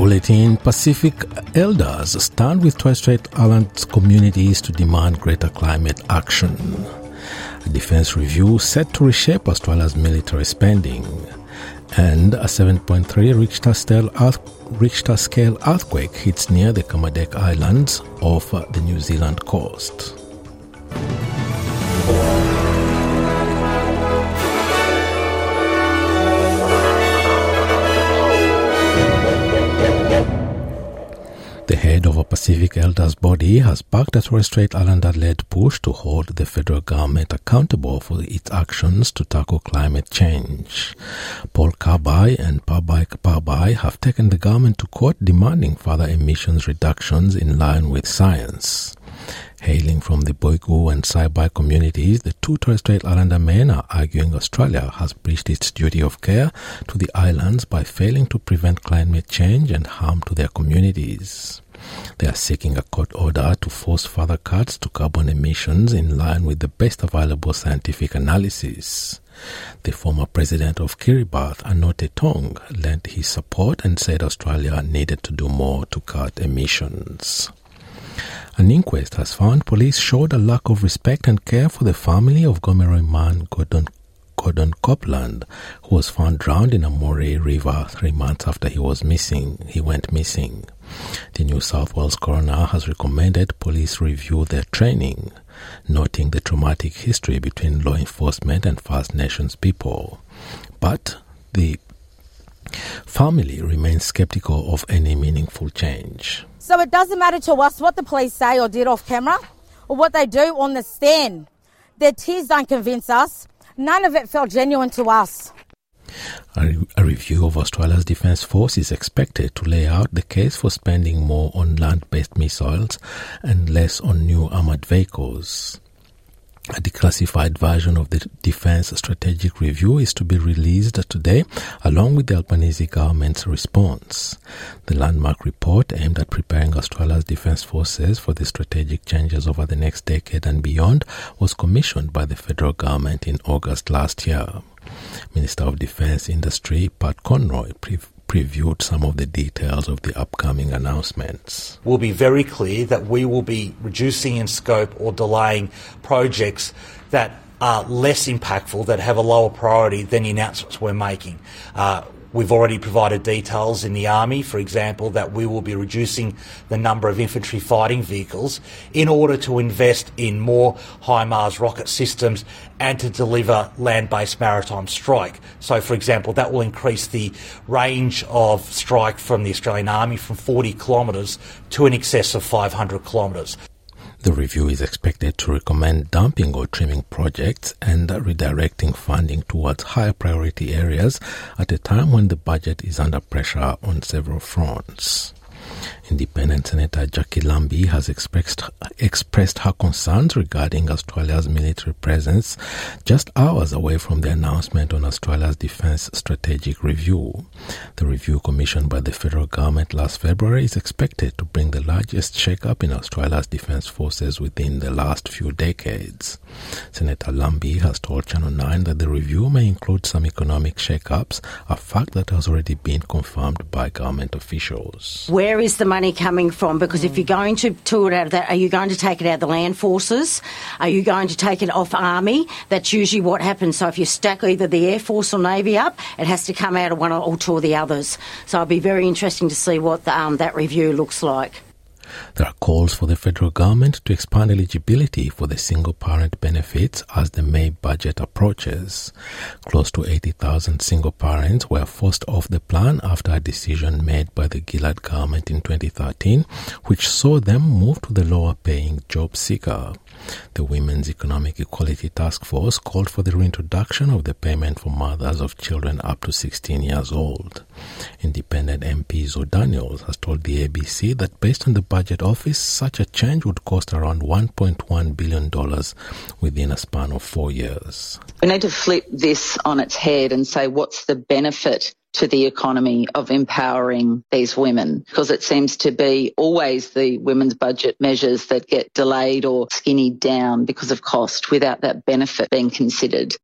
bulletin Pacific elders stand with Torres Strait Islands communities to demand greater climate action. A defense review set to reshape Australia's military spending. And a 7.3 Richter scale, earth, Richter scale earthquake hits near the Kermadec Islands off the New Zealand coast. Head of a Pacific Elders body has backed a Torres Strait Islander led push to hold the federal government accountable for its actions to tackle climate change. Paul Kabai and Pabai Pabai have taken the government to court demanding further emissions reductions in line with science. Hailing from the Boigu and Saibai communities, the two Torres Strait Islander men are arguing Australia has breached its duty of care to the islands by failing to prevent climate change and harm to their communities. They are seeking a court order to force further cuts to carbon emissions in line with the best available scientific analysis. The former president of Kiribati, Anote Tong, lent his support and said Australia needed to do more to cut emissions. An inquest has found police showed a lack of respect and care for the family of Gomeroi man Gordon, Gordon Copeland, who was found drowned in a Moree River three months after he was missing. He went missing. The New South Wales coroner has recommended police review their training, noting the traumatic history between law enforcement and First Nations people. But the family remains skeptical of any meaningful change. So it doesn't matter to us what the police say or did off camera or what they do on the stand. Their tears don't convince us. None of it felt genuine to us. A, a, review of Australia's Defence Force is expected to lay out the case for spending more on land based missiles and less on new armoured vehicles. A declassified version of the Defence Strategic Review is to be released today, along with the Albanese government's response. The landmark report, aimed at preparing Australia's defence forces for the strategic changes over the next decade and beyond, was commissioned by the federal government in August last year. Minister of Defence Industry Pat Conroy pre- previewed some of the details of the upcoming announcements. We'll be very clear that we will be reducing in scope or delaying projects that are less impactful, that have a lower priority than the announcements we're making. Uh, We've already provided details in the Army, for example, that we will be reducing the number of infantry fighting vehicles in order to invest in more HIMARS rocket systems and to deliver land based maritime strike. So, for example, that will increase the range of strike from the Australian Army from 40 kilometres to in excess of 500 kilometres. The review is expected to recommend dumping or trimming projects and redirecting funding towards higher priority areas at a time when the budget is under pressure on several fronts. Independent Senator Jackie Lambie has expressed, expressed her concerns regarding Australia's military presence just hours away from the announcement on Australia's Defence Strategic Review. The review commissioned by the federal government last February is expected to bring the largest shake-up in Australia's defence forces within the last few decades. Senator Lambie has told Channel 9 that the review may include some economic shake-ups, a fact that has already been confirmed by government officials. Where is the money coming from? Because if you're going to do it out of that, are you going to take it out of the land forces? Are you going to take it off army? That's usually what happens. So if you stack either the air force or navy up, it has to come out of one or two of the others. So it'll be very interesting to see what the, um, that review looks like. There are calls for the federal government to expand eligibility for the single parent benefits as the May budget approaches. Close to 80,000 single parents were forced off the plan after a decision made by the Gillard government in 2013, which saw them move to the lower paying job seeker. The Women's Economic Equality Task Force called for the reintroduction of the payment for mothers of children up to 16 years old. Independent MP Zoe Daniels has told the ABC that based on the Budget Office, such a change would cost around $1.1 billion within a span of four years. We need to flip this on its head and say, what's the benefit to the economy of empowering these women because it seems to be always the women's budget measures that get delayed or skinnied down because of cost without that benefit being considered.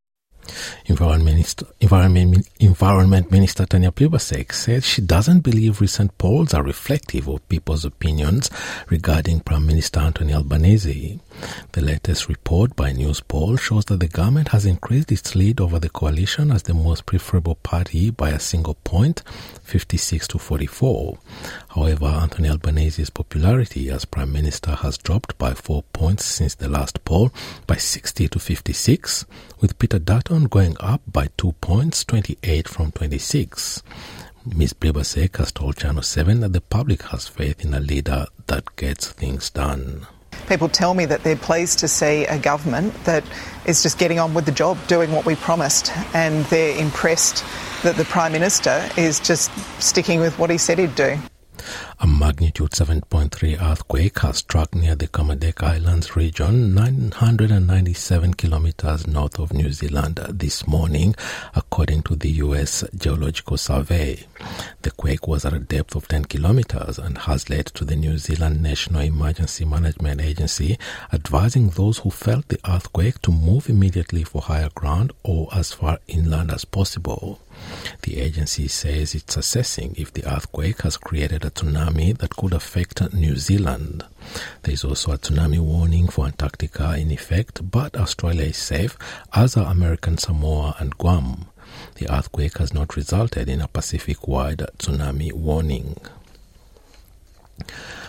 Environment Minister, Environment, Environment Minister Tanya Plibersek said she doesn't believe recent polls are reflective of people's opinions regarding Prime Minister Anthony Albanese. The latest report by Newspoll shows that the government has increased its lead over the coalition as the most preferable party by a single point, 56 to 44. However, Anthony Albanese's popularity as Prime Minister has dropped by four points since the last poll, by 60 to 56, with Peter Dutton going up by two points, 28 from 26. Ms. Plibersek has told Channel 7 that the public has faith in a leader that gets things done. People tell me that they're pleased to see a government that is just getting on with the job, doing what we promised, and they're impressed that the Prime Minister is just sticking with what he said he'd do. A magnitude 7.3 earthquake has struck near the Kermadec Islands region, 997 kilometers north of New Zealand this morning, according to the U.S. Geological Survey. The quake was at a depth of 10 kilometers and has led to the New Zealand National Emergency Management Agency advising those who felt the earthquake to move immediately for higher ground or as far inland as possible. The agency says it's assessing if the earthquake has created a tsunami that could affect New Zealand. There is also a tsunami warning for Antarctica in effect, but Australia is safe, as are American Samoa and Guam. The earthquake has not resulted in a Pacific wide tsunami warning.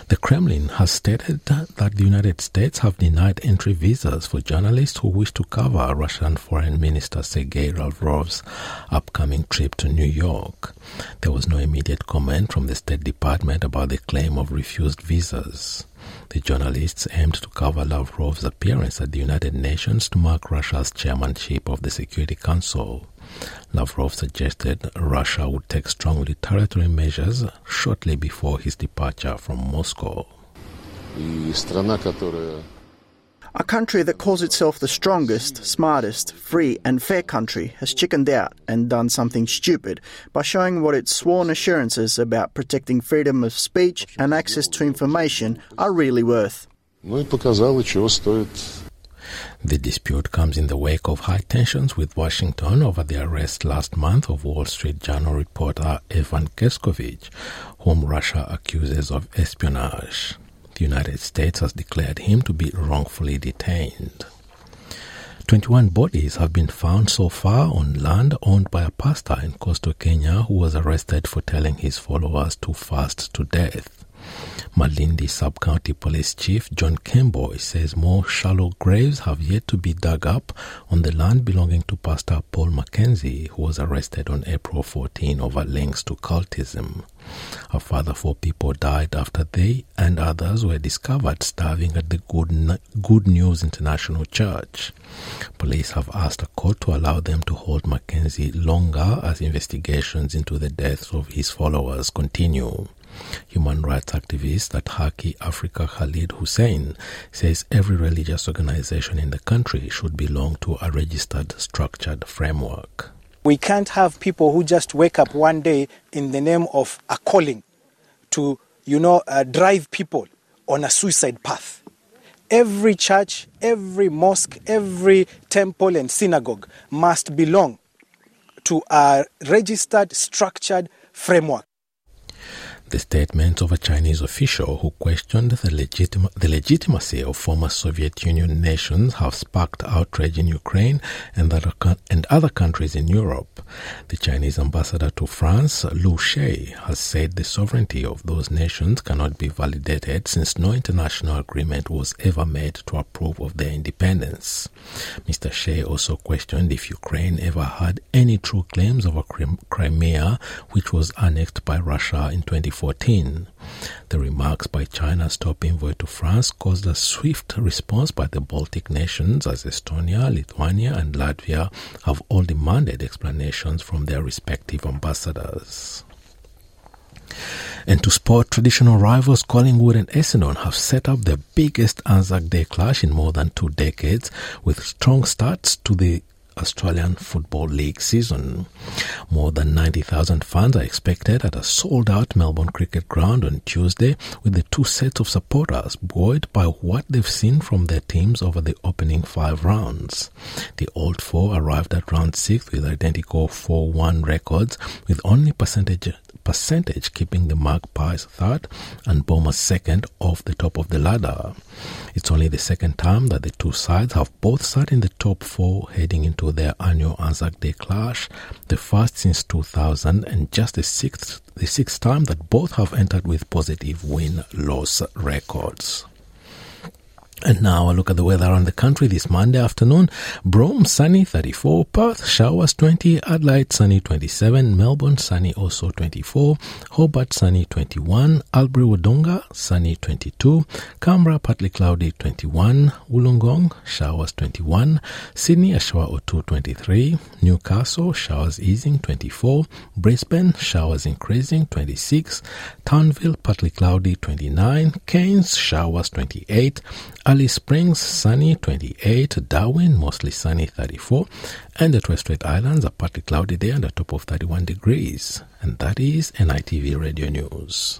The Kremlin has stated that the United States have denied entry visas for journalists who wish to cover Russian Foreign Minister Sergei Lavrov's upcoming trip to New York. There was no immediate comment from the State Department about the claim of refused visas. The journalists aimed to cover Lavrov's appearance at the United Nations to mark Russia's chairmanship of the Security Council. Lavrov suggested Russia would take strong retaliatory measures shortly before his departure from Moscow. A country that calls itself the strongest, smartest, free, and fair country has chickened out and done something stupid by showing what its sworn assurances about protecting freedom of speech and access to information are really worth. The dispute comes in the wake of high tensions with Washington over the arrest last month of Wall Street Journal reporter Evan Gershkovich, whom Russia accuses of espionage. The United States has declared him to be wrongfully detained. 21 bodies have been found so far on land owned by a pastor in coastal Kenya who was arrested for telling his followers to fast to death. Malindi Sub-County Police Chief John Kemboi says more shallow graves have yet to be dug up on the land belonging to Pastor Paul Mackenzie, who was arrested on April 14 over links to cultism. A further four people died after they and others were discovered starving at the Good, Good News International Church. Police have asked a court to allow them to hold Mackenzie longer as investigations into the deaths of his followers continue. Human rights activist at Haki Africa Khalid Hussein says every religious organization in the country should belong to a registered structured framework. We can't have people who just wake up one day in the name of a calling to, you know, uh, drive people on a suicide path. Every church, every mosque, every temple and synagogue must belong to a registered, structured framework. The statements of a Chinese official who questioned the, the, legitimacy of former Soviet Union nations have sparked outrage in Ukraine and, and other countries in Europe. The Chinese ambassador to France, Lu Shaye, has said the sovereignty of those nations cannot be validated since no international agreement was ever made to approve of their independence. Mr. Shaye also questioned if Ukraine ever had any true claims over Crimea, which was annexed by Russia in 2014. 2014. The remarks by China's top envoy to France caused a swift response by the Baltic nations as Estonia, Lithuania, and Latvia have all demanded explanations from their respective ambassadors. And to sport, traditional rivals Collingwood and Essendon have set up their biggest Anzac Day clash in more than two decades with strong starts to the Australian Football League season. More than 90,000 fans are expected at a sold out Melbourne Cricket Ground on Tuesday, with the two sets of supporters buoyed by what they've seen from their teams over the opening five rounds. The Old Four arrived at round six with identical 4 1 records, with only percentage percentage, keeping the Magpies third and Bombers second off the top of the ladder. It's only the second time that the two sides have both sat in the top four heading into their annual Anzac Day clash, the first since 2000 and just the sixth, the sixth time that both have entered with positive win-loss records. And now a look at the weather around the country this Monday afternoon. Broome, sunny 34. Perth, showers 20. Adelaide, sunny 27. Melbourne, sunny also 24. Hobart, sunny 21. Albury Wodonga, sunny 22. Canberra, partly cloudy 21. Wollongong, showers 21. Sydney, a shower or two 23. Newcastle, showers easing 24. Brisbane, showers increasing 26. Townsville, partly cloudy 29. Cairns, showers 28. Alice Springs, sunny 28, Darwin, mostly sunny 34, and the Torres Strait Islands are partly cloudy there and a top of 31 degrees. And that is NITV Radio News.